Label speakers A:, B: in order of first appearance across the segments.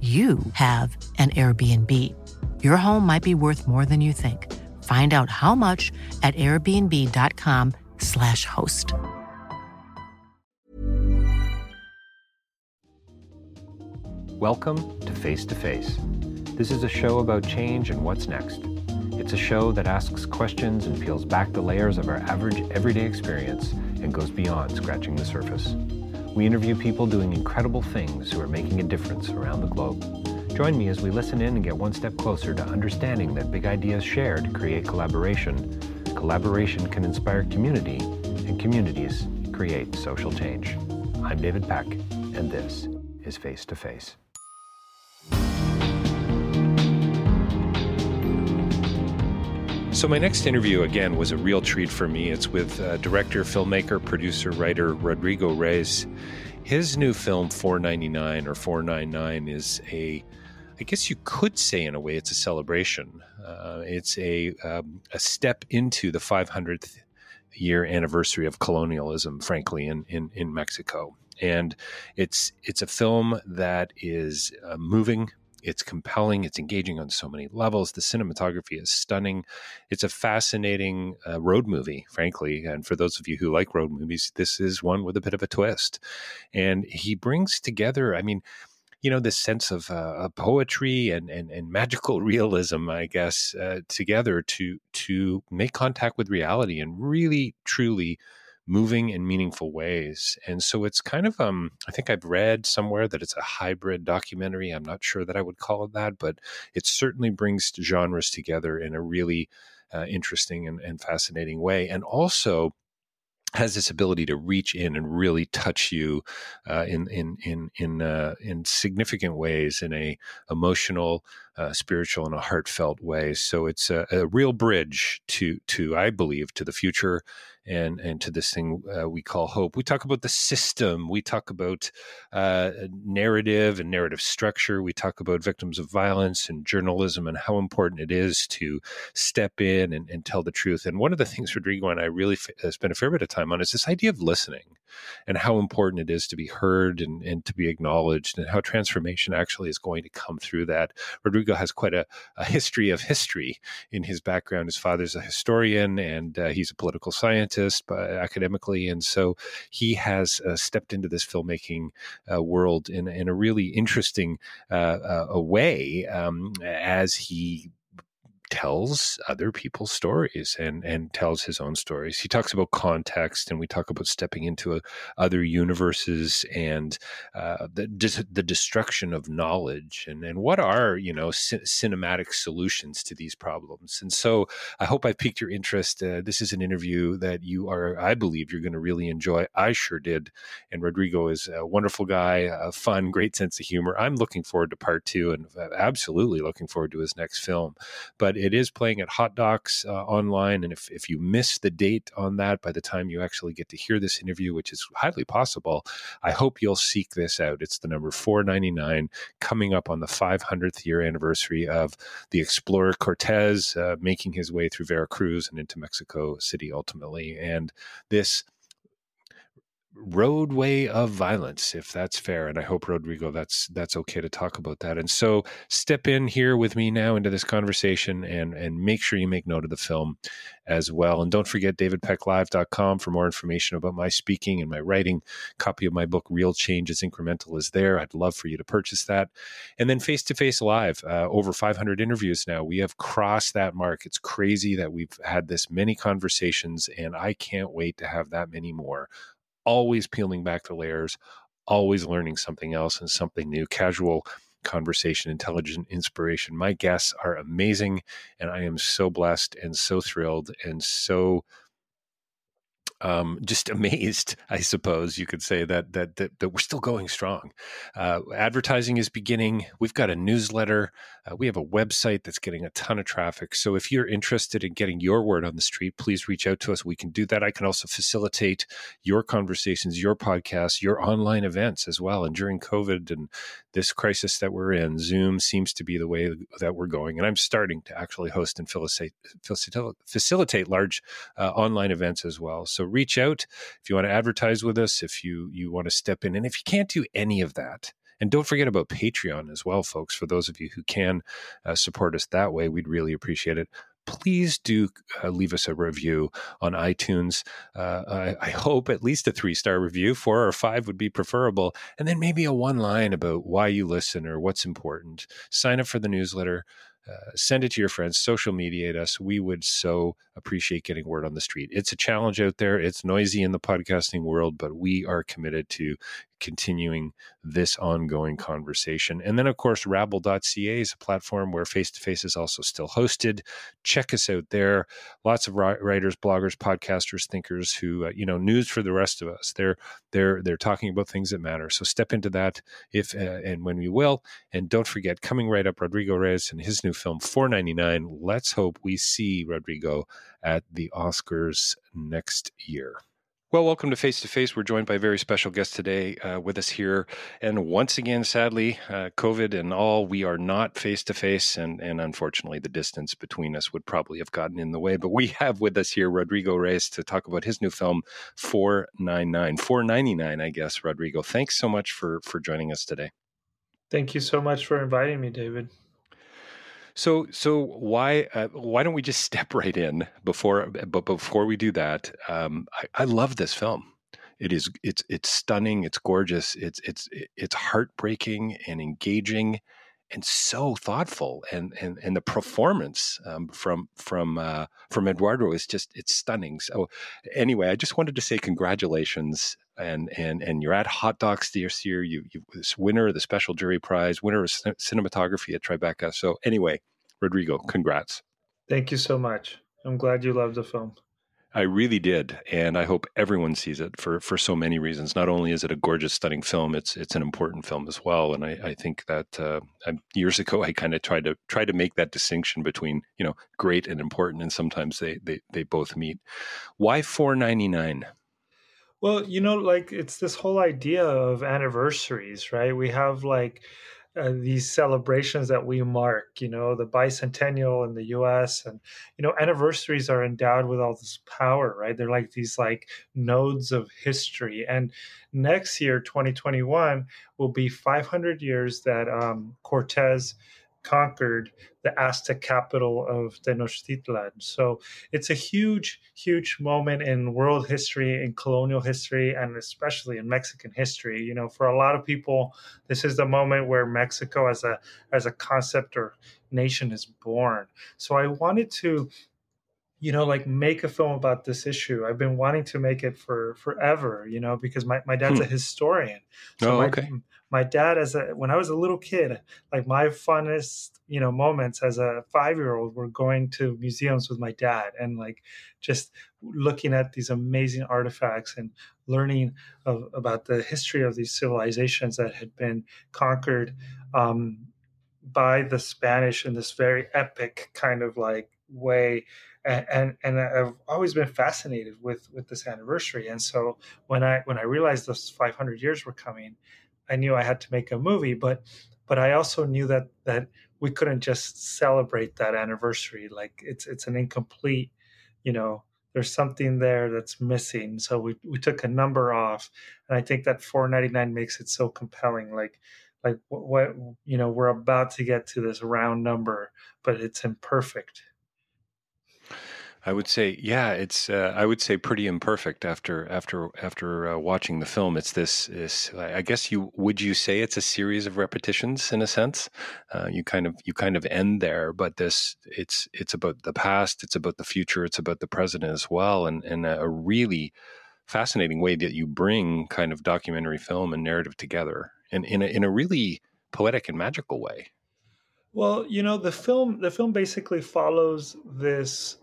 A: you have an Airbnb. Your home might be worth more than you think. Find out how much at airbnb.com/slash host.
B: Welcome to Face to Face. This is a show about change and what's next. It's a show that asks questions and peels back the layers of our average everyday experience and goes beyond scratching the surface. We interview people doing incredible things who are making a difference around the globe. Join me as we listen in and get one step closer to understanding that big ideas shared create collaboration. Collaboration can inspire community, and communities create social change. I'm David Peck, and this is Face to Face. So, my next interview again was a real treat for me. It's with uh, director, filmmaker, producer, writer Rodrigo Reyes. His new film, 499 or 499, is a, I guess you could say in a way, it's a celebration. Uh, it's a, um, a step into the 500th year anniversary of colonialism, frankly, in, in, in Mexico. And it's it's a film that is uh, moving it's compelling. It's engaging on so many levels. The cinematography is stunning. It's a fascinating uh, road movie, frankly. And for those of you who like road movies, this is one with a bit of a twist. And he brings together, I mean, you know, this sense of uh, poetry and, and, and magical realism, I guess, uh, together to to make contact with reality and really, truly moving in meaningful ways. And so it's kind of um I think I've read somewhere that it's a hybrid documentary. I'm not sure that I would call it that, but it certainly brings genres together in a really uh, interesting and, and fascinating way. And also has this ability to reach in and really touch you uh, in in in in uh, in significant ways in a emotional, uh, spiritual, and a heartfelt way. So it's a, a, real bridge to to I believe to the future and and to this thing uh, we call hope. We talk about the system. We talk about uh, narrative and narrative structure. We talk about victims of violence and journalism and how important it is to step in and, and tell the truth. And one of the things Rodrigo and I really f- uh, spent a fair bit of time on is this idea of listening and how important it is to be heard and, and to be acknowledged and how transformation actually is going to come through that. Rodrigo has quite a, a history of history in his background. His father's a historian and uh, he's a political scientist but academically. And so he has uh, stepped into this filmmaking uh, world in, in a really interesting uh, uh, way um, as he tells other people's stories and and tells his own stories. He talks about context, and we talk about stepping into a, other universes and uh, the the destruction of knowledge, and and what are you know c- cinematic solutions to these problems. And so, I hope I piqued your interest. Uh, this is an interview that you are, I believe, you're going to really enjoy. I sure did. And Rodrigo is a wonderful guy, a fun, great sense of humor. I'm looking forward to part two, and uh, absolutely looking forward to his next film. But it is playing at Hot Docs uh, online. And if, if you miss the date on that by the time you actually get to hear this interview, which is highly possible, I hope you'll seek this out. It's the number 499 coming up on the 500th year anniversary of the explorer Cortez uh, making his way through Veracruz and into Mexico City ultimately. And this roadway of violence, if that's fair. And I hope Rodrigo, that's that's okay to talk about that. And so step in here with me now into this conversation and and make sure you make note of the film as well. And don't forget davidpecklive.com for more information about my speaking and my writing. Copy of my book Real Change is Incremental is there. I'd love for you to purchase that. And then Face to Face Live, uh, over 500 interviews now. We have crossed that mark. It's crazy that we've had this many conversations, and I can't wait to have that many more always peeling back the layers, always learning something else and something new. Casual conversation, intelligent inspiration. My guests are amazing, and I am so blessed and so thrilled and so um, just amazed, I suppose you could say that that that, that we're still going strong. Uh, advertising is beginning. We've got a newsletter. Uh, we have a website that's getting a ton of traffic. So if you're interested in getting your word on the street, please reach out to us. We can do that. I can also facilitate your conversations, your podcasts, your online events as well. And during COVID and this crisis that we're in, Zoom seems to be the way that we're going. And I'm starting to actually host and facilitate, facilitate large uh, online events as well. So reach out if you want to advertise with us, if you you want to step in, and if you can't do any of that. And don't forget about Patreon as well, folks. For those of you who can uh, support us that way, we'd really appreciate it please do uh, leave us a review on iTunes. Uh, I, I, hope at least a three star review, four or five would be preferable. And then maybe a one line about why you listen or what's important. Sign up for the newsletter. Uh, send it to your friends, social media us. We would so appreciate getting word on the street. It's a challenge out there. It's noisy in the podcasting world, but we are committed to continuing this ongoing conversation. And then, of course, rabble.ca is a platform where face to face is also still hosted. Check us out there. Lots of writers, bloggers, podcasters, thinkers who, uh, you know, news for the rest of us. They're they're they're talking about things that matter. So step into that if uh, and when we will. And don't forget, coming right up, Rodrigo Reyes and his new film 499. Let's hope we see Rodrigo at the Oscars next year. Well, welcome to Face to Face. We're joined by a very special guest today uh, with us here. And once again, sadly, uh, COVID and all, we are not face to face. And unfortunately, the distance between us would probably have gotten in the way. But we have with us here Rodrigo Reyes to talk about his new film, 499. 499, I guess, Rodrigo. Thanks so much for, for joining us today.
C: Thank you so much for inviting me, David.
B: So, so why uh, why don't we just step right in before? But before we do that, um, I, I love this film. It is it's it's stunning. It's gorgeous. It's it's it's heartbreaking and engaging and so thoughtful and and and the performance um, from from uh, from Eduardo is just it's stunning. So anyway, I just wanted to say congratulations and and and you're at Hot Docs this year. You you this winner of the special jury prize, winner of cinematography at Tribeca. So anyway, Rodrigo, congrats.
C: Thank you so much. I'm glad you loved the film.
B: I really did, and I hope everyone sees it for for so many reasons. Not only is it a gorgeous, stunning film, it's it's an important film as well. And I, I think that uh, years ago I kind of tried to try to make that distinction between you know great and important, and sometimes they they they both meet. Why four ninety nine?
C: Well, you know, like it's this whole idea of anniversaries, right? We have like these celebrations that we mark, you know, the bicentennial in the US and you know anniversaries are endowed with all this power, right? They're like these like nodes of history. And next year 2021 will be 500 years that um, Cortez conquered the Aztec capital of Tenochtitlan. So it's a huge, huge moment in world history, in colonial history, and especially in Mexican history. You know, for a lot of people, this is the moment where Mexico as a as a concept or nation is born. So I wanted to you know like make a film about this issue i've been wanting to make it for forever you know because my, my dad's hmm. a historian
B: so oh, okay.
C: my, my dad as a when i was a little kid like my funnest you know moments as a five year old were going to museums with my dad and like just looking at these amazing artifacts and learning of, about the history of these civilizations that had been conquered um, by the spanish in this very epic kind of like way and, and, I've always been fascinated with with this anniversary. And so when I when I realized those 500 years were coming, I knew I had to make a movie. But but I also knew that that we couldn't just celebrate that anniversary. Like it's it's an incomplete, you know, there's something there that's missing. So we we took a number off, and I think that 499 makes it so compelling. Like like what, what you know we're about to get to this round number, but it's imperfect.
B: I would say, yeah, it's. Uh, I would say pretty imperfect after after after uh, watching the film. It's this. I guess you would you say it's a series of repetitions in a sense. Uh, you kind of you kind of end there, but this it's it's about the past. It's about the future. It's about the present as well, and and a really fascinating way that you bring kind of documentary film and narrative together, and in a, in a really poetic and magical way.
C: Well, you know, the film the film basically follows this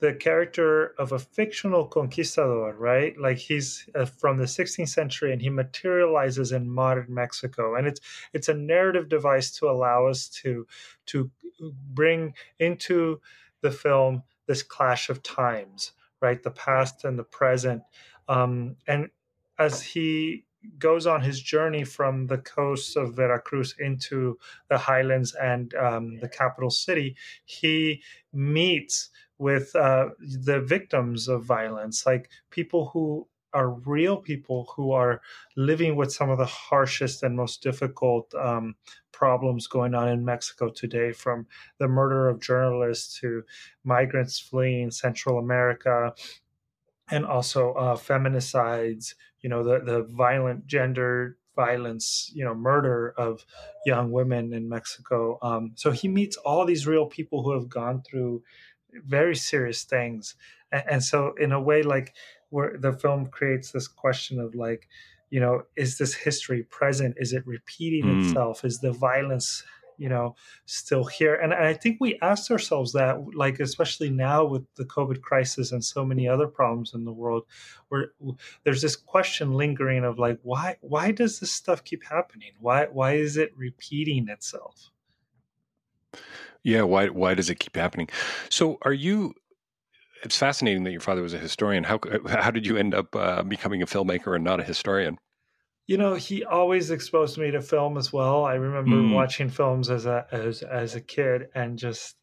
C: the character of a fictional conquistador, right? Like he's uh, from the 16th century and he materializes in modern Mexico, and it's it's a narrative device to allow us to to bring into the film this clash of times, right? The past and the present, um, and as he goes on his journey from the coasts of Veracruz into the highlands and um, the capital city, he meets with uh, the victims of violence, like people who are real people who are living with some of the harshest and most difficult um, problems going on in Mexico today, from the murder of journalists to migrants fleeing Central America, and also uh, feminicides. You know, the the violent gender violence, you know, murder of young women in Mexico. Um, so he meets all these real people who have gone through very serious things. And, and so in a way like where the film creates this question of like you know is this history present? Is it repeating mm. itself? Is the violence you know still here? And, and i think we asked ourselves that like especially now with the covid crisis and so many other problems in the world where there's this question lingering of like why why does this stuff keep happening? Why why is it repeating itself
B: yeah, why why does it keep happening? So, are you? It's fascinating that your father was a historian. How how did you end up uh, becoming a filmmaker and not a historian?
C: You know, he always exposed me to film as well. I remember mm. watching films as a as as a kid, and just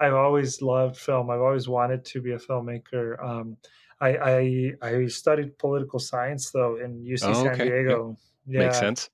C: I've always loved film. I've always wanted to be a filmmaker. Um, I, I I studied political science though in UC oh, San Diego.
B: Yeah. yeah. Makes sense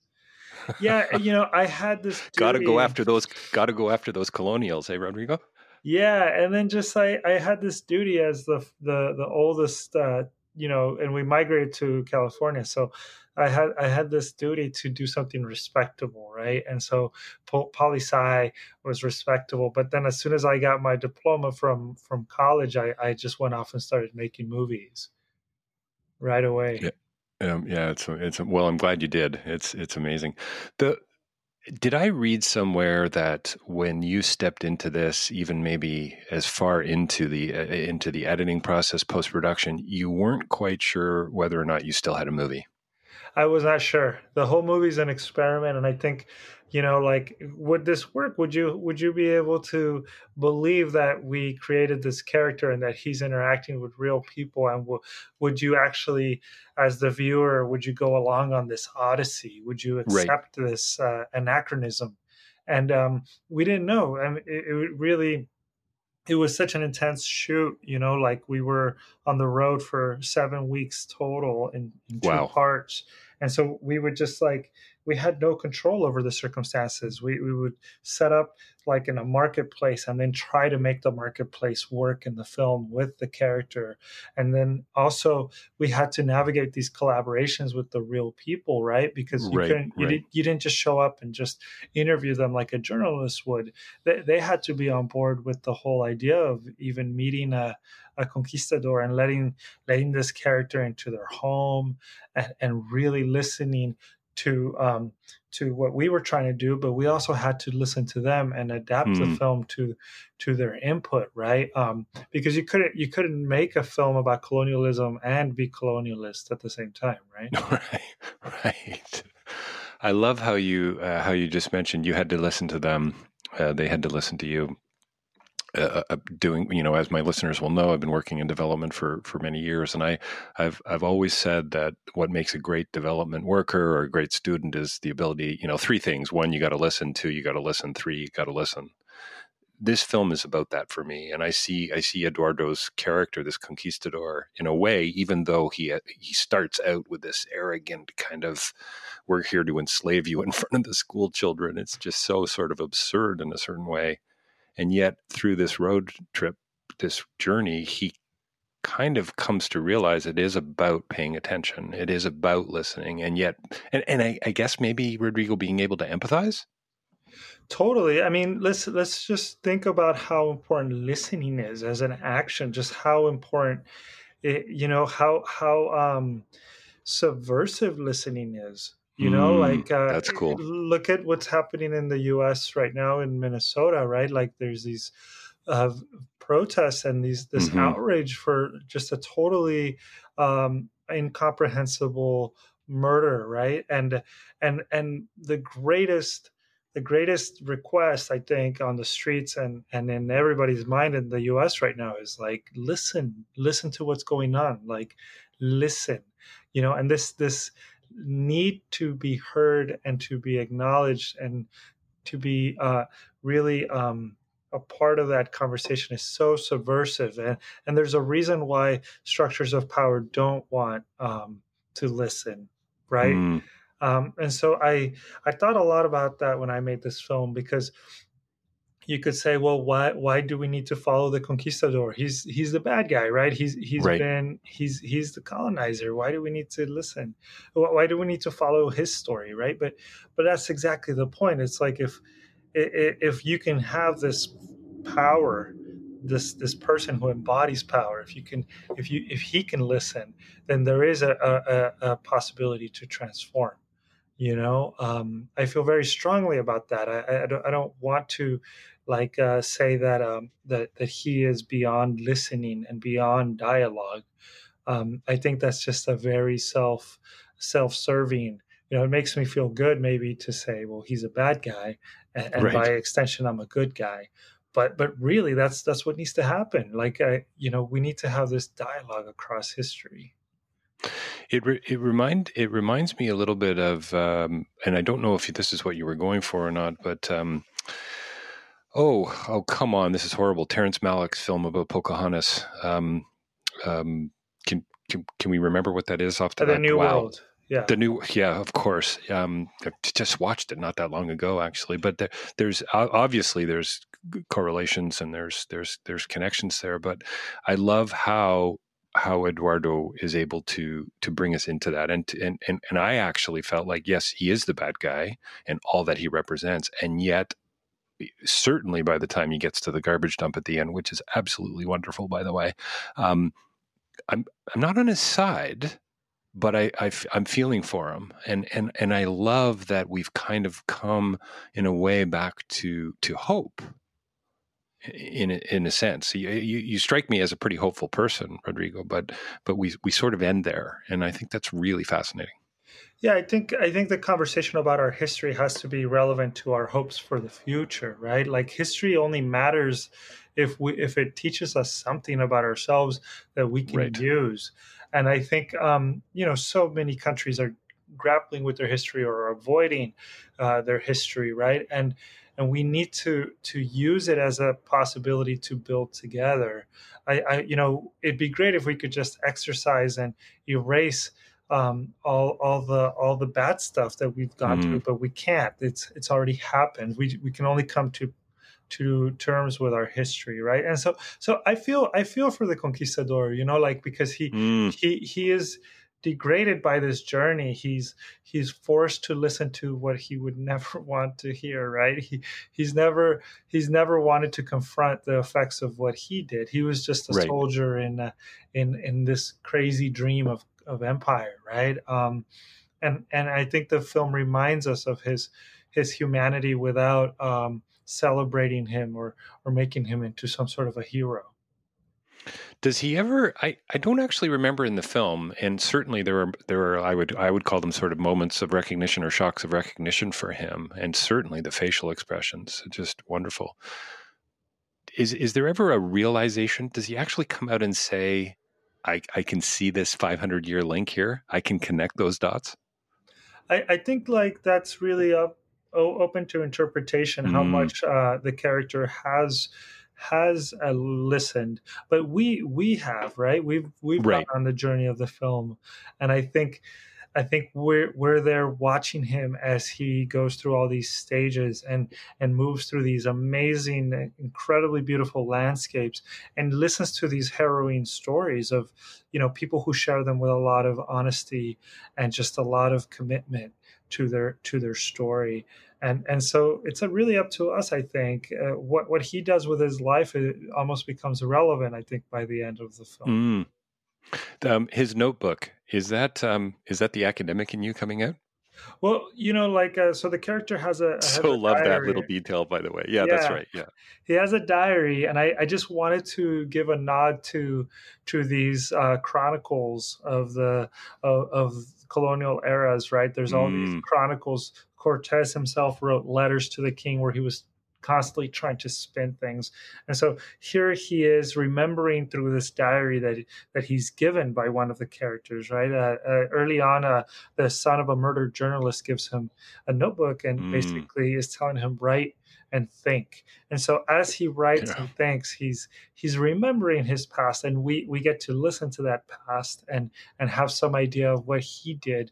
C: yeah, you know, I had this.
B: got to go after those. Got to go after those colonials, hey, Rodrigo.
C: Yeah, and then just I I had this duty as the the the oldest, uh, you know, and we migrated to California, so I had I had this duty to do something respectable, right? And so poli sci was respectable, but then as soon as I got my diploma from from college, I I just went off and started making movies right away.
B: Yeah. Um, yeah, it's it's well. I'm glad you did. It's it's amazing. The did I read somewhere that when you stepped into this, even maybe as far into the uh, into the editing process, post production, you weren't quite sure whether or not you still had a movie?
C: I was not sure. The whole movie's an experiment, and I think you know like would this work would you would you be able to believe that we created this character and that he's interacting with real people and w- would you actually as the viewer would you go along on this odyssey would you accept right. this uh, anachronism and um, we didn't know I mean, it, it really it was such an intense shoot you know like we were on the road for seven weeks total in, in two wow. parts and so we would just like we had no control over the circumstances. We, we would set up like in a marketplace and then try to make the marketplace work in the film with the character. And then also we had to navigate these collaborations with the real people, right? Because you right, couldn't, you, right. did, you didn't just show up and just interview them like a journalist would. They, they had to be on board with the whole idea of even meeting a, a conquistador and letting letting this character into their home and, and really listening to um, to what we were trying to do, but we also had to listen to them and adapt mm. the hmm. film to to their input, right? Um, because you couldn't you couldn't make a film about colonialism and be colonialist at the same time, right?
B: Right, right. I love how you uh, how you just mentioned you had to listen to them. Uh, they had to listen to you. Uh, uh, uh, doing you know as my listeners will know i've been working in development for for many years and i i've i've always said that what makes a great development worker or a great student is the ability you know three things. One you got to listen. Two you got to listen. Three you got to listen. This film is about that for me and i see i see eduardo's character this conquistador in a way even though he he starts out with this arrogant kind of we're here to enslave you in front of the school children. It's just so sort of absurd in a certain way and yet through this road trip this journey he kind of comes to realize it is about paying attention it is about listening and yet and, and I, I guess maybe rodrigo being able to empathize
C: Totally. I mean, let's let's just think about how important listening is as an action. Just how important, it, you know, how how um, subversive listening is. You know,
B: Mm,
C: like uh,
B: that's cool.
C: look at what's happening in the U.S. right now in Minnesota. Right, like there's these uh, protests and these this
B: Mhm.
C: outrage for just a totally um, incomprehensible murder. Right, and and and the greatest the greatest request I think on the streets and and in everybody's mind in the US right now is like listen listen to what's going on like listen you know and this this need to be heard and to be acknowledged and to be uh, really um, a part of that conversation is so subversive and and there's a reason why structures of power don't want um, to listen right?
B: Mm,
C: um, and so I I thought a lot about that when I made this film because you could say, well, why why do we need to follow the conquistador? He's he's the bad guy, right? He's he's
B: Right.
C: been he's he's the colonizer. Why do we need to listen? Why do we need to follow his story, right? But but that's exactly the point. It's like if if you can have this power this this person who embodies power if you can if you if he can listen then there is a, a, a a possibility to transform you know um, i feel very strongly about that i, I, don't, I don't want to like uh, say that um, that that he is beyond listening and beyond dialogue um, i think that's just a very self self-serving you know it makes me feel good maybe to say well he's a bad guy and, and
B: Right.
C: by extension i'm a good guy. But but really that's that's what needs to happen. Like I, you know we need to have this dialogue across history.
B: It re- it remind it reminds me a little bit of, um, and I don't know if this is what you were going for or not, but um, oh oh come on, this is horrible. Terrence Malick's film about Pocahontas. Um, um, can, can can we remember what that is off the
C: the new
B: Wow.
C: world yeah
B: The new, yeah, of course. Um, I just watched it not that long ago, actually. But there, there's obviously there's correlations and there's there's there's connections there. But I love how how Eduardo is able to to bring us into that, and and and and I actually felt like yes, he is the bad guy and all that he represents, and yet. Certainly, by the time he gets to the garbage dump at the end, which is absolutely wonderful, by the way, um, I'm I'm not on his side, but I, I am feeling for him, and and and I love that we've kind of come in a way back to to hope. In in a sense, you, you you strike me as a pretty hopeful person, Rodrigo, but but we we sort of end there, and I think that's really fascinating.
C: Yeah, I think I think the conversation about our history has to be relevant to our hopes for the future, right? Like history only matters if we if it teaches us something about ourselves that we can
B: Right.
C: use. And I think um, you know so many countries are grappling with their history or avoiding uh, their history, right? And and we need to to use it as a possibility to build together. I, I you know it'd be great if we could just exercise and erase um, all all the all the bad stuff that we've gone
B: Mm.
C: through, but we can't. It's it's already happened. We we can only come to to terms with our history, right? And so so I feel I feel for the conquistador, you know, like because he
B: Mm,
C: he he is degraded by this journey he's he's forced to listen to what he would never want to hear right he he's never he's never wanted to confront the effects of what he did he was just a
B: Right.
C: soldier in uh, in in this crazy dream of of empire right um and and i think the film reminds us of his his humanity without um celebrating him or or making him into some sort of a hero
B: Does he ever? I, I don't actually remember in the film, and certainly there are there are I would I would call them sort of moments of recognition or shocks of recognition for him, and certainly the facial expressions, just wonderful. Is is there ever a realization? Does he actually come out and say, "I I can see this 500 year link here. I can connect those dots."
C: I, I think like that's really up open to interpretation how
B: Mm.
C: much uh, the character has has uh, listened but we we have right we've we've
B: Right.
C: gone on the journey of the film and i think i think we're we're there watching him as he goes through all these stages and and moves through these amazing incredibly beautiful landscapes and listens to these harrowing stories of you know people who share them with a lot of honesty and just a lot of commitment to their to their story. And and so it's really up to us i think. Uh, what what he does with his life it almost becomes irrelevant i think by the end of the film.
B: Mm. Um, his notebook is that um, is that the academic in you coming out?
C: well you know like uh, so the character has a has
B: So
C: a
B: love that little detail, by the way. Yeah, that's right. Yeah.
C: he has a diary and I, I just wanted to give a nod to to these uh, chronicles of the of, of colonial eras right there's all these
B: Mm.
C: chronicles cortez himself wrote letters to the king where he was constantly trying to spin things and so here he is remembering through this diary that that he's given by one of the characters right uh, uh, early on uh, the son of a murdered journalist gives him a notebook and
B: Mm.
C: basically is telling him write and think and so as he writes
B: Yeah.
C: and thinks he's he's remembering his past and we we get to listen to that past and and have some idea of what he did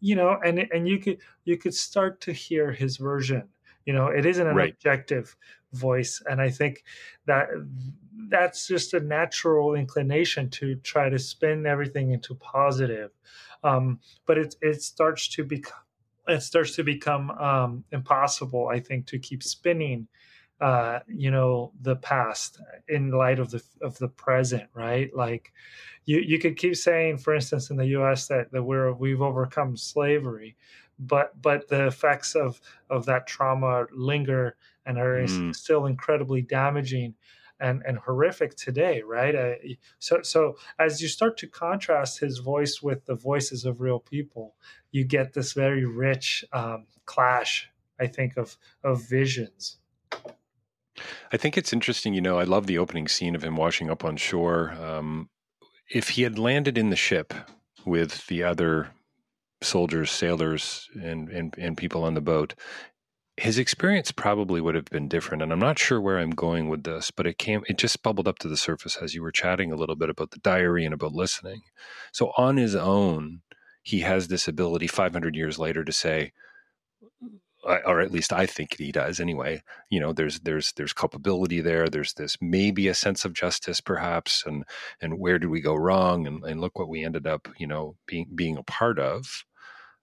C: you know and and you could you could start to hear his version you know it isn't an
B: Right.
C: objective voice. And i think that that's just a natural inclination to try to spin everything into positive. Um but it it starts to become it starts to become um impossible i think to keep spinning uh you know the past in light of the of the present right? Like you you could keep saying for instance in the US that that we're we've overcome slavery but but the effects of of that trauma linger and are
B: Mm.
C: still incredibly damaging and and horrific today right uh, so so as you start to contrast his voice with the voices of real people you get this very rich um, clash i think of of visions
B: I think it's interesting. You know, I love the opening scene of him washing up on shore. Um, if he had landed in the ship with the other soldiers, sailors, and, and, and people on the boat, his experience probably would have been different. And I'm not sure where I'm going with this, but it came, it just bubbled up to the surface as you were chatting a little bit about the diary and about listening. So on his own, he has this ability 500 years later to say, or at least I think he does anyway. You know, there's there's there's culpability there. There's this maybe a sense of justice, perhaps, and and where did we go wrong? And and look what we ended up, you know, being being a part of.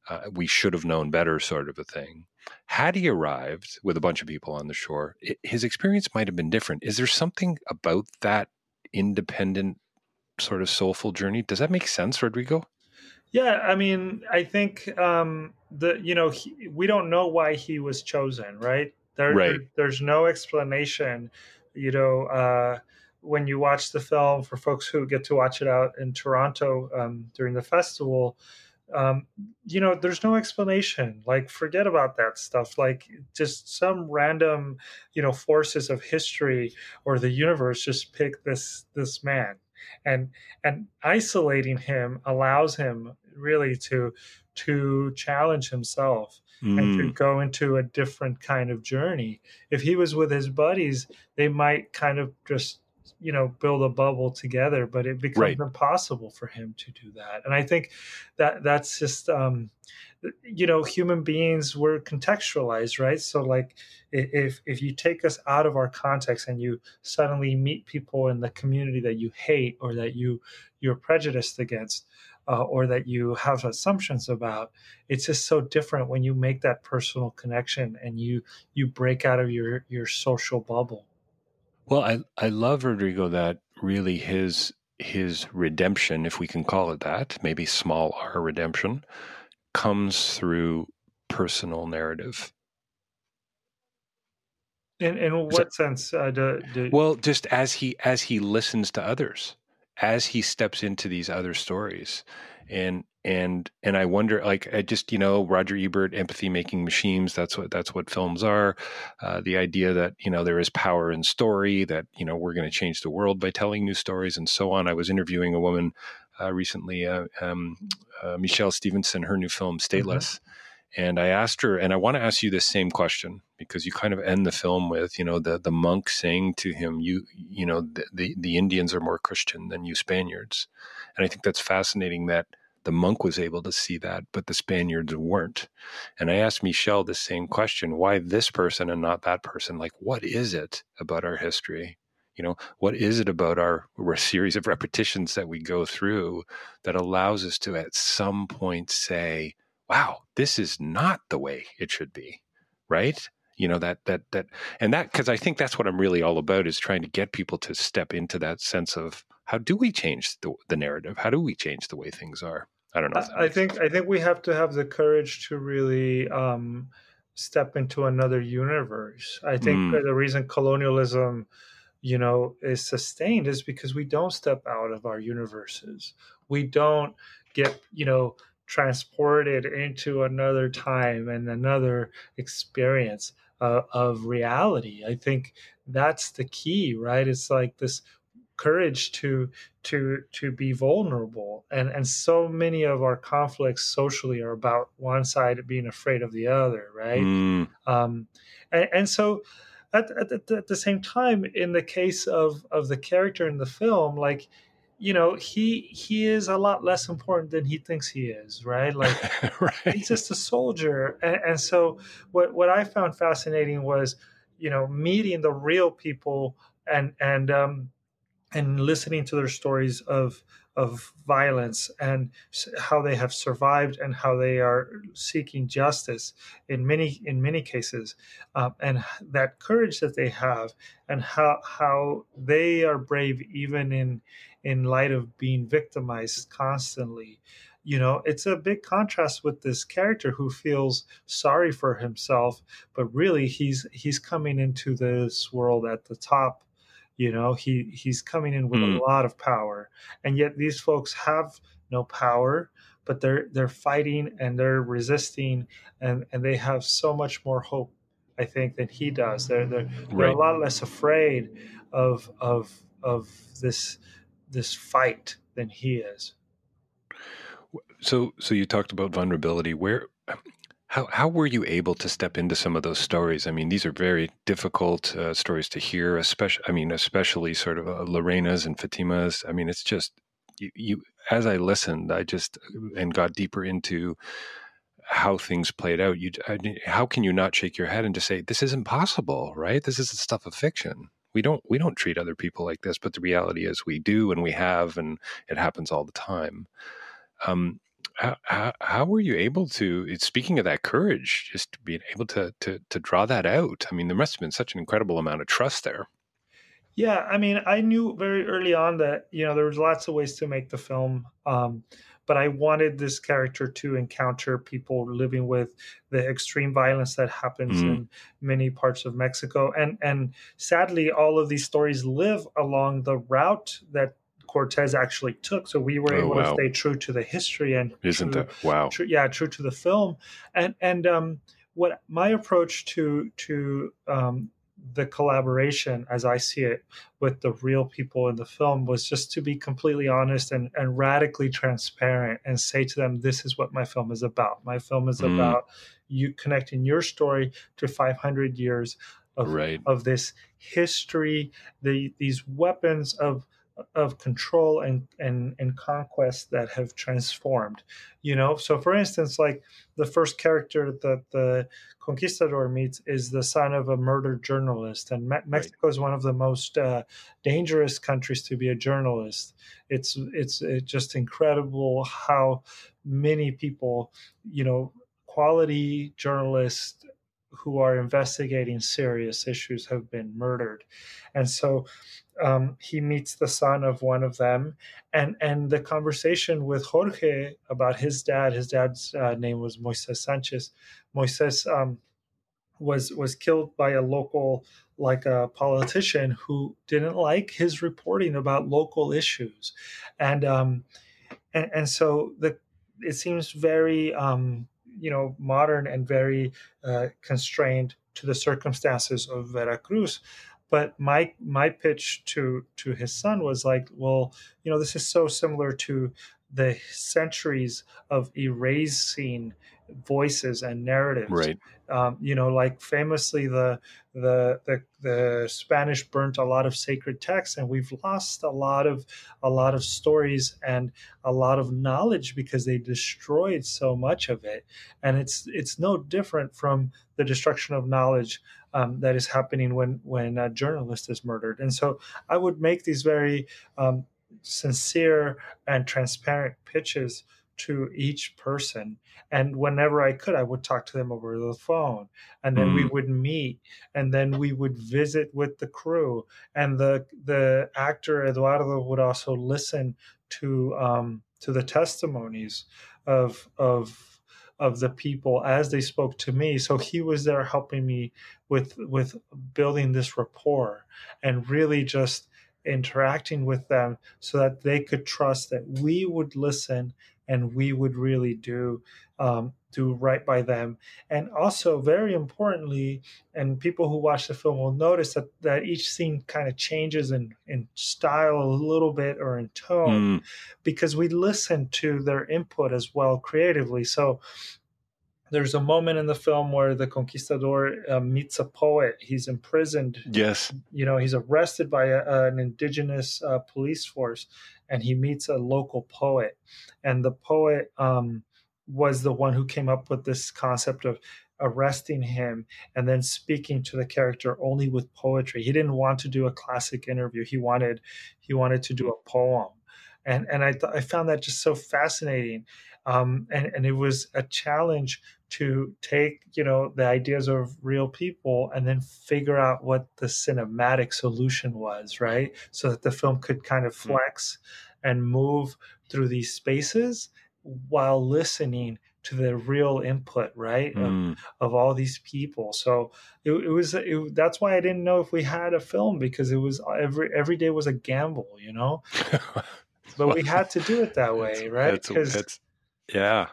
B: Uh, we should have known better, sort of a thing. Had he arrived with a bunch of people on the shore, it, his experience might have been different. Is there something about that independent, sort of soulful journey? Does that make sense, Rodrigo?
C: Yeah, I mean, I think um, the you know he, we don't know why he was chosen, right? There,
B: Right.
C: there- there's no explanation. You know, uh, when you watch the film, for folks who get to watch it out in Toronto um, during the festival, um, you know, there's no explanation. Like, forget about that stuff. Like, just some random, you know, forces of history or the universe just pick this this man, and and isolating him allows him really to to challenge himself and to
B: Mm,
C: go into a different kind of journey. If he was with his buddies they might kind of just you know build a bubble together but it becomes
B: Right.
C: impossible for him to do that. And i think that that's just um you know human beings were contextualized right? So like if if you take us out of our context and you suddenly meet people in the community that you hate or that you you're prejudiced against uh, or that you have assumptions about it's just so different when you make that personal connection and you you break out of your your social bubble
B: Well, I I love Rodrigo that really his his redemption, if we can call it that, maybe small r redemption, comes through personal narrative.
C: In in what sense uh, do, do,
B: Well, just as he as he listens to others, as he steps into these other stories, and and and I wonder, like, I just you know, Roger Ebert, empathy making machines. That's what that's what films are. Uh, the idea that you know there is power in story, that you know we're going to change the world by telling new stories, and so on. I was interviewing a woman uh, recently, uh, um, uh, Michèle Stephenson, her new film Stateless. And I asked her, and I want to ask you this same question because you kind of end the film with, you know, the the monk saying to him, "You, you know, the the, the Indians are more Christian than you Spaniards," and I think that's fascinating that the monk was able to see that, but the Spaniards weren't. And I asked Michèle the same question: Why this person and not that person? Like, what is it about our history you know what is it about our, our series of repetitions that we go through that allows us to at some point say wow this is not the way it should be right? You know that that that and that because i think that's what i'm really all about is trying to get people to step into that sense of how do we change the, the narrative? How do we change the way things are? I don't know
C: i think sense. i think we have to have the courage to really um, step into another universe. I think mm. the reason colonialism you know is sustained is because we don't step out of our universes. We don't get you know transported into another time and another experience uh, of reality. I think that's the key right? It's like this courage to to to be vulnerable. And and so many of our conflicts socially are about one side being afraid of the other right? Mm. um and, and so at, at, at the same time, in the case of of the character in the film, like you know he he is a lot less important than he thinks he is right like right. he's just a soldier and, and, so what what i found fascinating was you know meeting the real people and and um and listening to their stories of of violence and how they have survived and how they are seeking justice in many in many cases um, and that courage that they have and how how they are brave even in in light of being victimized constantly. You know it's a big contrast with this character who feels sorry for himself but really he's he's coming into this world at the top you know, he he's coming in with mm. a lot of power, and yet these folks have no power, but they're they're fighting and they're resisting, and and they have so much more hope, I think, than he does. They're they're, they're right. a lot less afraid of of of this this fight than he is.
B: So so you talked about vulnerability. Where how how were you able to step into some of those stories? I mean, these are very difficult uh, stories to hear, especially I mean, especially sort of uh, Lorena's and Fatima's. I mean, it's just you, you. As I listened, I just and got deeper into how things played out. You, I, how can you not shake your head and just say this is impossible, right? This is the stuff of fiction. We don't we don't treat other people like this, but the reality is we do, and we have, and it happens all the time. Um, how, how, were you able to speaking of that courage just being able to, to to draw that out i mean there must have been such an incredible amount of trust there
C: yeah i mean i knew very early on that you know there was lots of ways to make the film um, but i wanted this character to encounter people living with the extreme violence that happens mm. in many parts of mexico and and sadly all of these stories live along the route that Cortez actually took. So we were oh, able wow. to stay true to the history and
B: isn't
C: true,
B: that wow?
C: True, yeah, true to the film. And and um, what my approach to to um, the collaboration, as I see it, with the real people in the film was just to be completely honest and, and radically transparent and say to them, this is what my film is about. My film is mm. about you connecting your story to 500 years of, right. of this history, the, these weapons of of control and, and and conquest that have transformed you know so for instance like the first character that the conquistador meets is the son of a murdered journalist and Me- mexico right. is one of the most uh, dangerous countries to be a journalist it's it's it's just incredible how many people you know quality journalists who are investigating serious issues have been murdered and so um, he meets the son of one of them, and and the conversation with Jorge about his dad. His dad's uh, name was Moises Sanchez. Moises um, was was killed by a local like a politician who didn't like his reporting about local issues, and um, and, and so the it seems very um, you know modern and very uh, constrained to the circumstances of Veracruz. But my my pitch to to his son was like well you know this is so similar to the centuries of erasing voices and narratives.
B: Right.
C: Um, you know, like famously, the, the the the Spanish burnt a lot of sacred texts, and we've lost a lot of a lot of stories and a lot of knowledge because they destroyed so much of it. And it's it's no different from the destruction of knowledge um, that is happening when when a journalist is murdered. And so, I would make these very um, sincere and transparent pitches to each person. And whenever i could i would talk to them over the phone and then mm. we would meet and then we would visit with the crew. And the the actor eduardo would also listen to um to the testimonies of of of the people as they spoke to me. So he was there helping me with with building this rapport and really just interacting with them so that they could trust that we would listen and we would really do um, do right by them. And also, very importantly, and people who watch the film will notice that that each scene kind of changes in in style a little bit or in tone, mm. because we listen to their input as well creatively. So there's a moment in the film where the conquistador uh, meets a poet. He's imprisoned.
B: Yes.
C: You know, he's arrested by a, an indigenous uh, police force and he meets a local poet. And the poet um, was the one who came up with this concept of arresting him and then speaking to the character only with poetry. He didn't want to do a classic interview. He wanted he wanted to do a poem. And and I th- I found that just so fascinating. Um, and, and it was a challenge to take you know the ideas of real people and then figure out what the cinematic solution was right so that the film could kind of hmm. flex mm. and move through these spaces while listening to the real input right mm. of, of, all these people so it, it was it, that's why i didn't know if we had a film because it was every every day was a gamble you know but we had to do it that way right
B: because yeah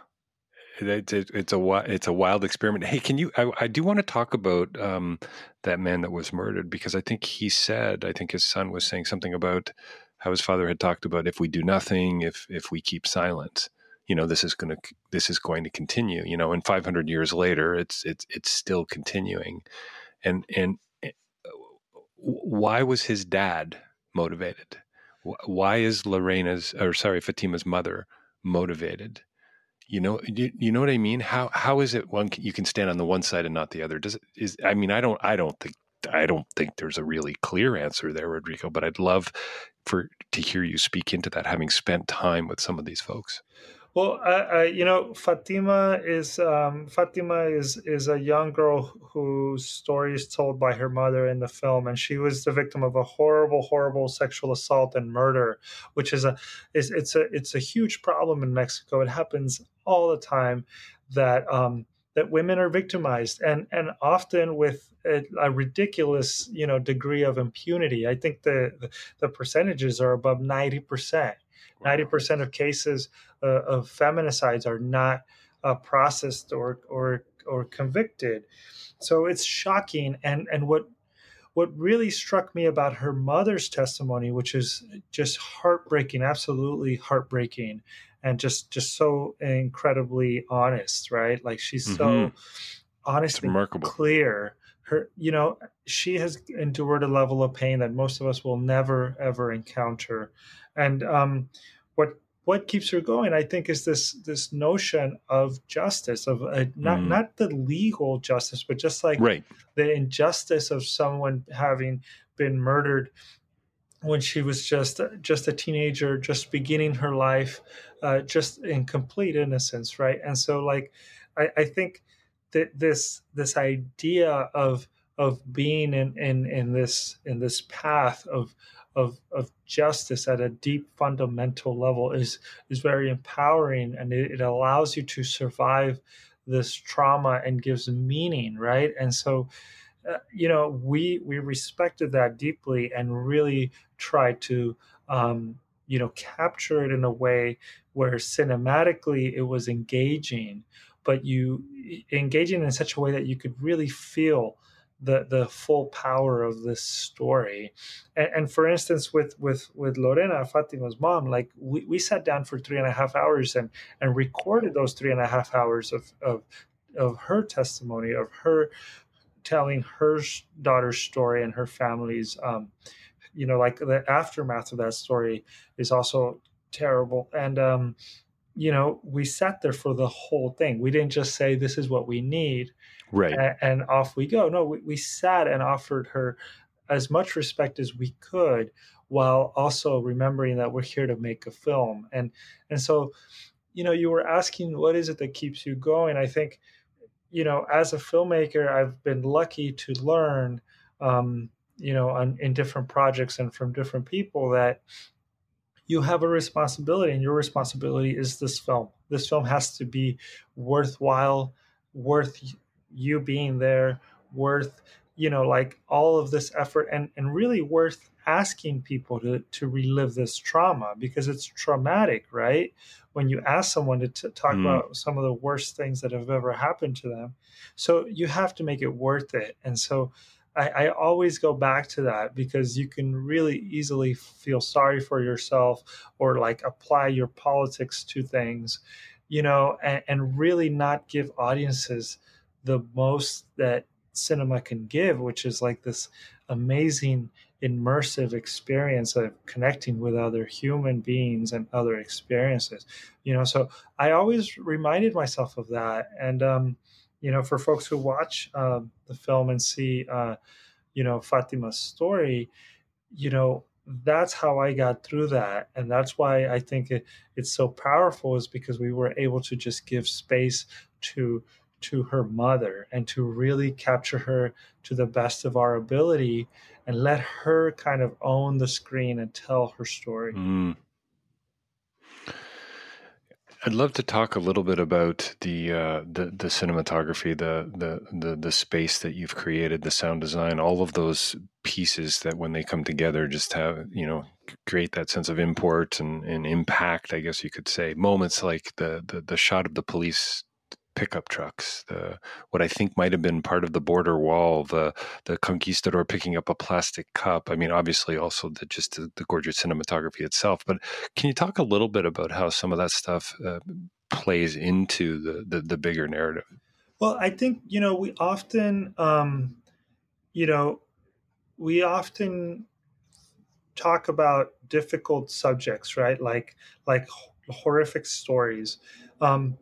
B: it's, a it's a wild experiment. Hey, can you? I, I do want to talk about um, that man that was murdered because I think he said, I think his son was saying something about how his father had talked about if we do nothing, if if we keep silent, you know, this is going to this is going to continue. You know, and 500 years later, it's it's it's still continuing, and and eh, why was his dad motivated? Why is Lorena's or sorry Fatima's mother motivated? You know, you, you know what I mean? How how is it one you can stand on the one side and not the other? Does it is I mean, I don't I don't think I don't think there's a really clear answer there, Rodrigo, but I'd love for to hear you speak into that having spent time with some of these folks.
C: Well, I, I, you know, Fatima is um, Fatima is is a young girl whose story is told by her mother in the film, and she was the victim of a horrible, horrible sexual assault and murder, which is a is it's a it's a huge problem in Mexico. It happens all the time that um, that women are victimized, and and often with a, a, ridiculous you know degree of impunity. I think the, the percentages are above ninety percent. Ninety percent of cases uh, of feminicides are not uh, processed or or or convicted. So it's shocking. And and what what really struck me about her mother's testimony, which is just heartbreaking, absolutely heartbreaking, and just just so incredibly honest, right? Like she's mm-hmm. so honest, remarkable, clear. Her, you know, she has endured a level of pain that most of us will never ever encounter, and um, what what keeps her going i think is this this notion of justice of a, not mm. not the legal justice but just like
B: right.
C: the injustice of someone having been murdered when she was just just a teenager just beginning her life uh, just in complete innocence right and so like i, I think that this this idea of of being in, in in this in this path of of of justice at a deep fundamental level is is very empowering and it, it allows you to survive this trauma and gives meaning right? And so uh, you know we we respected that deeply and really tried to um, you know capture it in a way where cinematically it was engaging but you engaging in such a way that you could really feel the the full power of this story. And, and, for instance with with with lorena fatima's mom like we, we sat down for three and a half hours and and recorded those three and a half hours of of of her testimony of her telling her daughter's story and her family's um you know like the aftermath of that story is also terrible. And um you know we sat there for the whole thing. We didn't just say this is what we need
B: right.
C: and, and off we go. No we, we sat and offered her as much respect as we could while also remembering that we're here to make a film. And and so you know you were asking what is it that keeps you going? I think you know as a filmmaker i've been lucky to learn um, you know on, in different projects and from different people that you have a responsibility and your responsibility is this film. This film has to be worthwhile worth you being there worth you know like all of this effort and and really worth asking people to to relive this trauma because it's traumatic right? When you ask someone to t- talk mm. about some of the worst things that have ever happened to them. So you have to make it worth it. And so I, I, always go back to that because you can really easily feel sorry for yourself or like apply your politics to things, you know, and, and really not give audiences the most that cinema can give, which is like this amazing immersive experience of connecting with other human beings and other experiences you know? So i always reminded myself of that and um you know for folks who watch uh, the film and see uh you know fatima's story you know that's how i got through that and that's why i think it, it's so powerful is because we were able to just give space to to her mother and to really capture her to the best of our ability and let her kind of own the screen and tell her story.
B: Mm. I'd love to talk a little bit about the uh, the, the cinematography, the, the the the space that you've created, the sound design, all of those pieces that when they come together, just have you know create that sense of import and, and impact. I guess you could say moments like the the, the shot of the police pickup trucks, the what I think might have been part of the border wall, the the conquistador picking up a plastic cup. I mean, obviously, also the just the, the gorgeous cinematography itself. But can you talk a little bit about how some of that stuff uh, plays into the, the, the bigger narrative?
C: Well, I think you know we often, um, you know, we often talk about difficult subjects, right? Like like horrific stories. Um,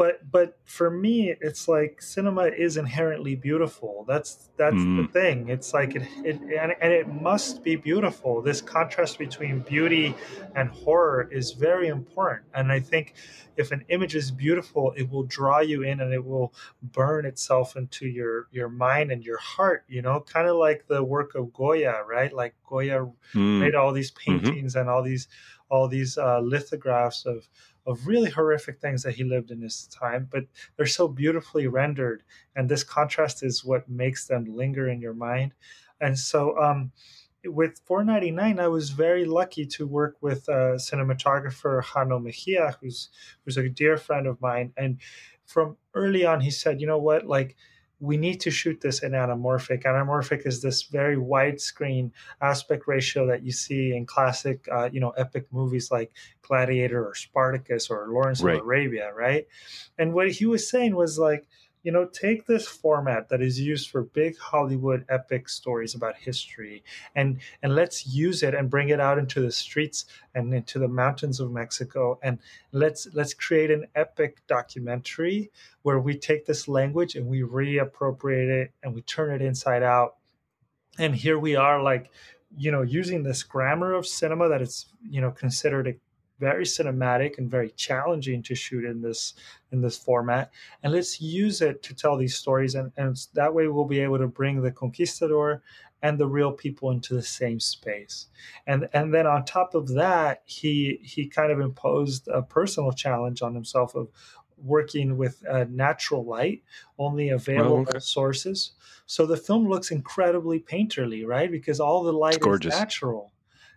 C: but but for me it's like cinema is inherently beautiful that's that's mm. the thing it's like it, it and, and it must be beautiful this contrast between beauty and horror is very important and i think if an image is beautiful it will draw you in and it will burn itself into your your mind and your heart you know kind of like the work of goya right like goya mm. made all these mm-hmm. paintings mm-hmm. and all these all these uh, lithographs of of really horrific things that he lived in his time, but they're so beautifully rendered. And this contrast is what makes them linger in your mind. And so, um, with 499, I was very lucky to work with a cinematographer Jano Mejia, who's who's a dear friend of mine. And from early on, he said, "You know what? Like, we need to shoot this in anamorphic. Anamorphic is this very widescreen aspect ratio that you see in classic, uh, you know, epic movies like Gladiator or Spartacus or Lawrence right. of Arabia, right? And what he was saying was like, you know, take this format that is used for big Hollywood epic stories about history and and let's use it and bring it out into the streets and into the mountains of Mexico and let's let's create an epic documentary where we take this language and we reappropriate it and we turn it inside out. And here we are like you know using this grammar of cinema that it's you know considered a very cinematic and very challenging to shoot in this in this format. And let's use it to tell these stories and, and that way we'll be able to bring the conquistador and the real people into the same space. And and then on top of that he he kind of imposed a personal challenge on himself of working with uh, natural light only available oh, okay. sources. So the film looks incredibly painterly right? Because all the light is natural.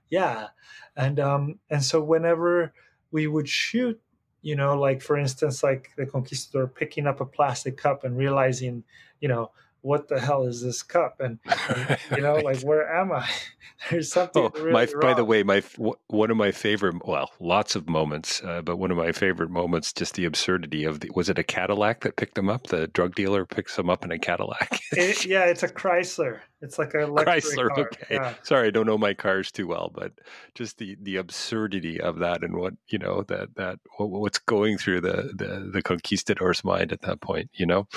C: Yeah and um and so whenever we would shoot you know like for instance like the conquistador picking up a plastic cup and realizing you know what the hell is this cup? And, and you know like where am i? There's something oh, really
B: my,
C: wrong.
B: by the way my one of my favorite well lots of moments uh, but one of my favorite moments just the absurdity of the was it a cadillac that picked them up? The drug dealer picks them up in a cadillac?
C: It, yeah it's a chrysler. It's like a
B: chrysler
C: car.
B: okay.
C: Yeah.
B: sorry i don't know my cars too well but just the the absurdity of that and what you know that that what's going through the the, the conquistador's mind at that point you know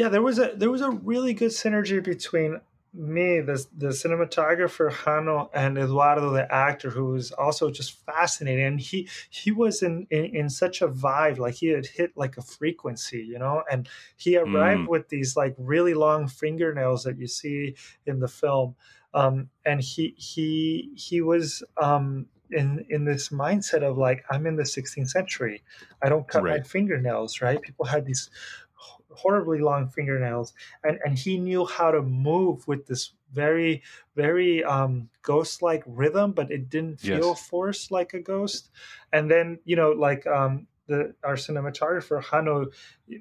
C: yeah, there was a there was a really good synergy between me, the the cinematographer Jano, and Eduardo, the actor, who was also just fascinating. And he he was in, in, in such a vibe, like he had hit like a frequency, you know. And he arrived mm. with these like really long fingernails that you see in the film. Um, and he he he was um, in in this mindset of like I'm in the 16th century. I don't cut right. my fingernails, right? People had these horribly long fingernails and and he knew how to move with this very very um ghost like rhythm but it didn't feel yes. forced like a ghost and then you know like um the our cinematographer Jano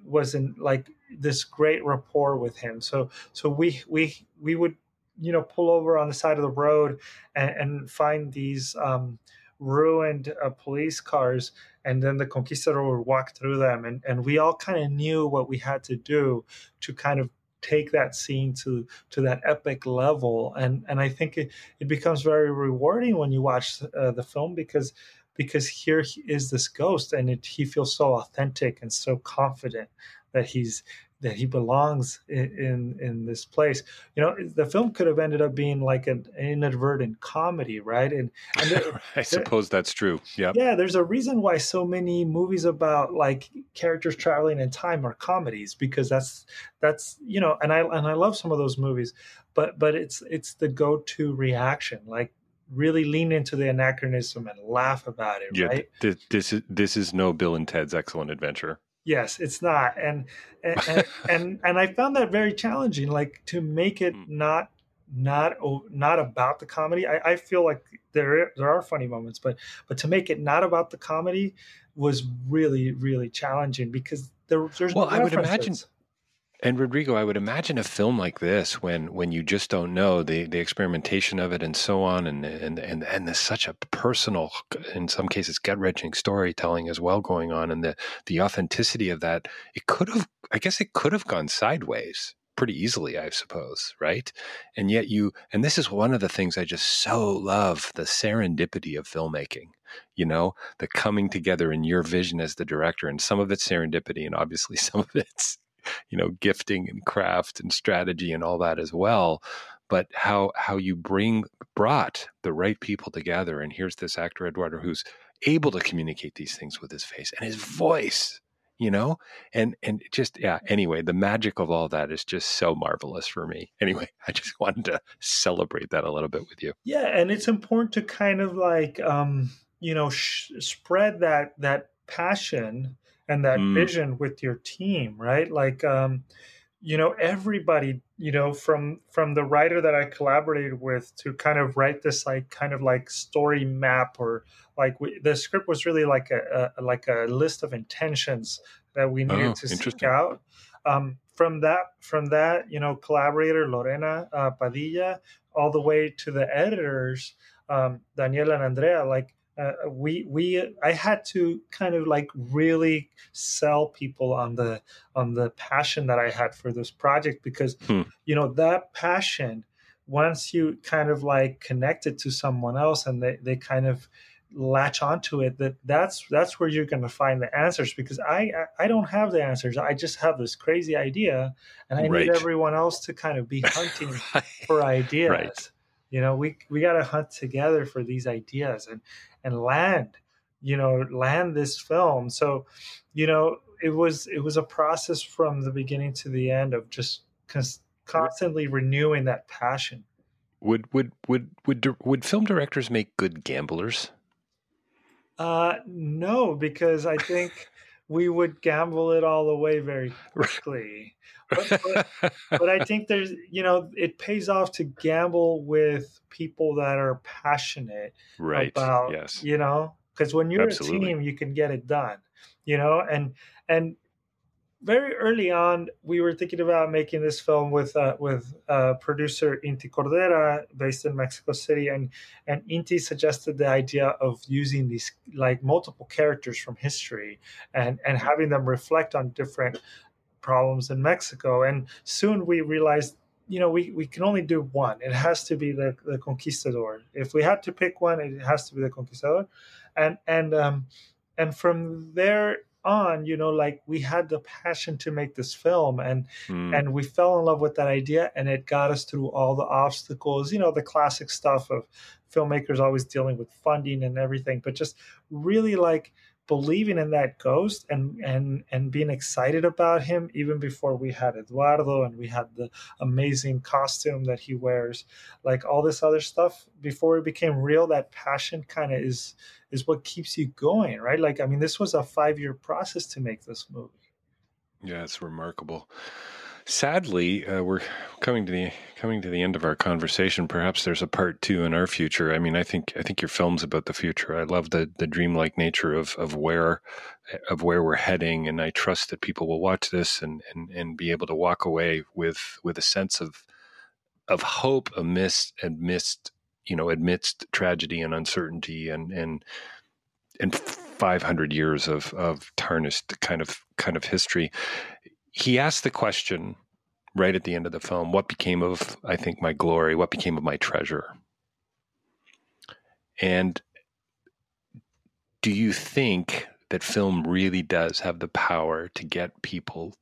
C: was in like this great rapport with him so so we we we would you know pull over on the side of the road and, and find these um ruined uh, police cars and then the conquistador would walk through them and, and we all kind of knew what we had to do to kind of take that scene to to that epic level and and i think it, it becomes very rewarding when you watch uh, the film because because here is this ghost and it, he feels so authentic and so confident that he's that he belongs in, in, in this place. You know, the film could have ended up being like an inadvertent comedy, right? And, and
B: there, I suppose there, that's true. Yeah,
C: yeah. There's a reason why so many movies about like characters traveling in time are comedies because that's that's you know, and I and I love some of those movies, but but it's it's the go-to reaction, like really lean into the anachronism and laugh about it,
B: yeah,
C: right?
B: Th- this is this is no Bill and Ted's Excellent Adventure.
C: Yes, it's not, and and and, and I found that very challenging. Like to make it mm. not not not about the comedy. I, I feel like there there are funny moments, but but to make it not about the comedy was really really challenging because there, there's
B: well,
C: no
B: I would imagine and Rodrigo, I would imagine a film like this, when when you just don't know the, the experimentation of it and so on, and and and and there's such a personal, in some cases, gut wrenching storytelling as well going on, and the the authenticity of that, it could have, I guess, it could have gone sideways pretty easily, I suppose, right? And yet you, and this is one of the things I just so love the serendipity of filmmaking. You know, the coming together in your vision as the director, and some of it's serendipity, and obviously some of it's you know gifting and craft and strategy and all that as well but how how you bring brought the right people together and here's this actor eduardo who's able to communicate these things with his face and his voice you know? And and just yeah anyway the magic of all that is just so marvelous for me. Anyway i just wanted to celebrate that a little bit with you.
C: Yeah and it's important to kind of like um you know sh- spread that that passion and that mm. vision with your team right? Like um you know everybody you know from from the writer that i collaborated with to kind of write this like kind of like story map or like we, the script was really like a, a, like a list of intentions that we needed oh, to seek out. Um, from that from that you know collaborator lorena uh, padilla all the way to the editors um, daniela and andrea like uh, we we I had to kind of like really sell people on the on the passion that I had for this project because hmm. you know that passion once you kind of like connect it to someone else and they, they kind of latch onto it that that's that's where you're going to find the answers because I, I don't have the answers i just have this crazy idea and i right. need everyone else to kind of be hunting right. for ideas right. You know we we got to hunt together for these ideas and and land you know land this film. So you know it was it was a process from the beginning to the end of just constantly renewing that passion.
B: Would would would would would film directors make good gamblers?
C: Uh no because i think we would gamble it all away very quickly but, but, but, I think there's, you know, it pays off to gamble with people that are passionate
B: right.
C: about,
B: yes.
C: you know, because when you're Absolutely. a team, you can get it done, you know, and and very early on, we were thinking about making this film with uh, with uh, producer Inti Cordera, based in Mexico City, and and Inti suggested the idea of using these like multiple characters from history and and having them reflect on different problems in Mexico. And soon we realized, you know, we, we can only do one. It has to be the, the conquistador. If we had to pick one, it has to be the conquistador. And and um, and from there on you know like we had the passion to make this film and mm. and we fell in love with that idea and it got us through all the obstacles you know the classic stuff of filmmakers always dealing with funding and everything but just really like believing in that ghost and and and being excited about him even before we had Eduardo and we had the amazing costume that he wears like all this other stuff before it became real that passion kind of is is what keeps you going right? Like i mean this was a 5 year process to make this movie.
B: Yeah it's remarkable Sadly, uh, we're coming to the coming to the end of our conversation. Perhaps there's a part two in our future. I mean, I think I think your film's about the future. I love the the dreamlike nature of of where of where we're heading, and I trust that people will watch this and and and be able to walk away with with a sense of of hope amidst amidst you know amidst tragedy and uncertainty and and and 500 years of of tarnished kind of kind of history he asked the question right at the end of the film what became of i think my glory? What became of my treasure? And do you think that film really does have the power to get people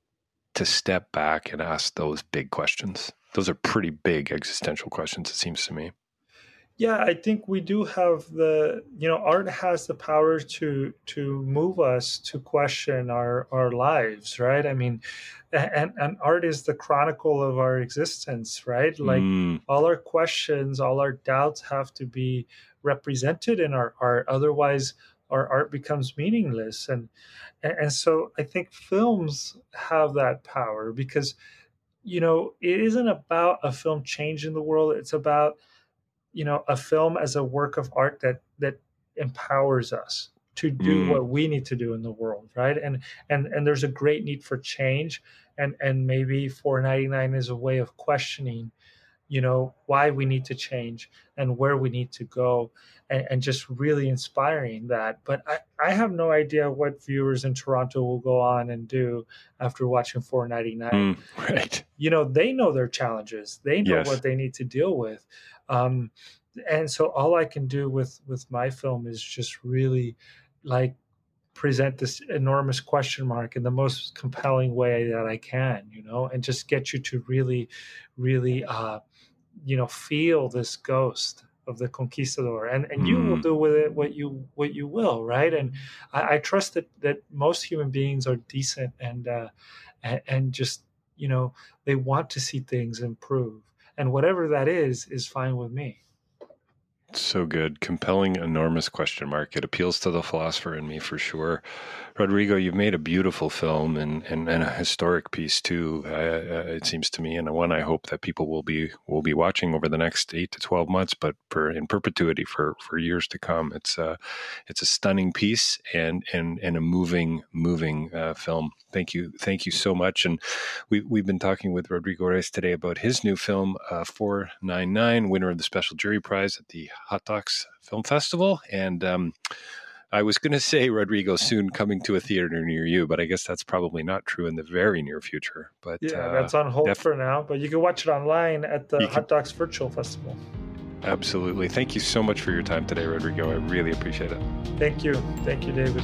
B: to step back and ask those big questions? Those are pretty big existential questions it seems to me
C: yeah i think we do have the you know art has the power to to move us to question our our lives right? I mean and and art is the chronicle of our existence right? Like mm. all our questions all our doubts have to be represented in our art otherwise our art becomes meaningless. And and so i think films have that power because you know it isn't about a film changing the world. It's about you know a film as a work of art that that empowers us to do mm. what we need to do in the world right? And and and there's a great need for change and and maybe 499 is a way of questioning you know why we need to change and where we need to go and, and, just really inspiring that. But I, I have no idea what viewers in toronto will go on and do after watching 499
B: mm, right.
C: You know they know their challenges. They know yes. what they need to deal with um, and so all i can do with with my film is just really like present this enormous question mark in the most compelling way that i can you know and just get you to really really uh you know feel this ghost of the conquistador and and mm. you will mm. do with it what you what you will right and i, I trust that that most human beings are decent and uh and, and just you know they want to see things improve and whatever that is is fine with me
B: so good compelling enormous question mark it appeals to the philosopher in me for sure Rodrigo, you've made a beautiful film and, and, and a historic piece too. Uh, it seems to me, and one I hope that people will be will be watching over the next eight to twelve months, but for in perpetuity for, for years to come. It's a it's a stunning piece and and and a moving moving uh, film. Thank you, thank you so much. And we we've been talking with Rodrigo Reyes today about his new film, uh, Four Nine Nine, winner of the Special Jury Prize at the Hot Docs Film Festival, and. Um, I was going to say, Rodrigo, soon coming to a theater near you, but I guess that's probably not true in the very near future. But
C: yeah, uh, that's on hold def- for now. But you can watch it online at the Hot Docs Virtual Festival.
B: Absolutely. Thank you so much for your time today, Rodrigo. I really appreciate it.
C: Thank you. Thank you, David.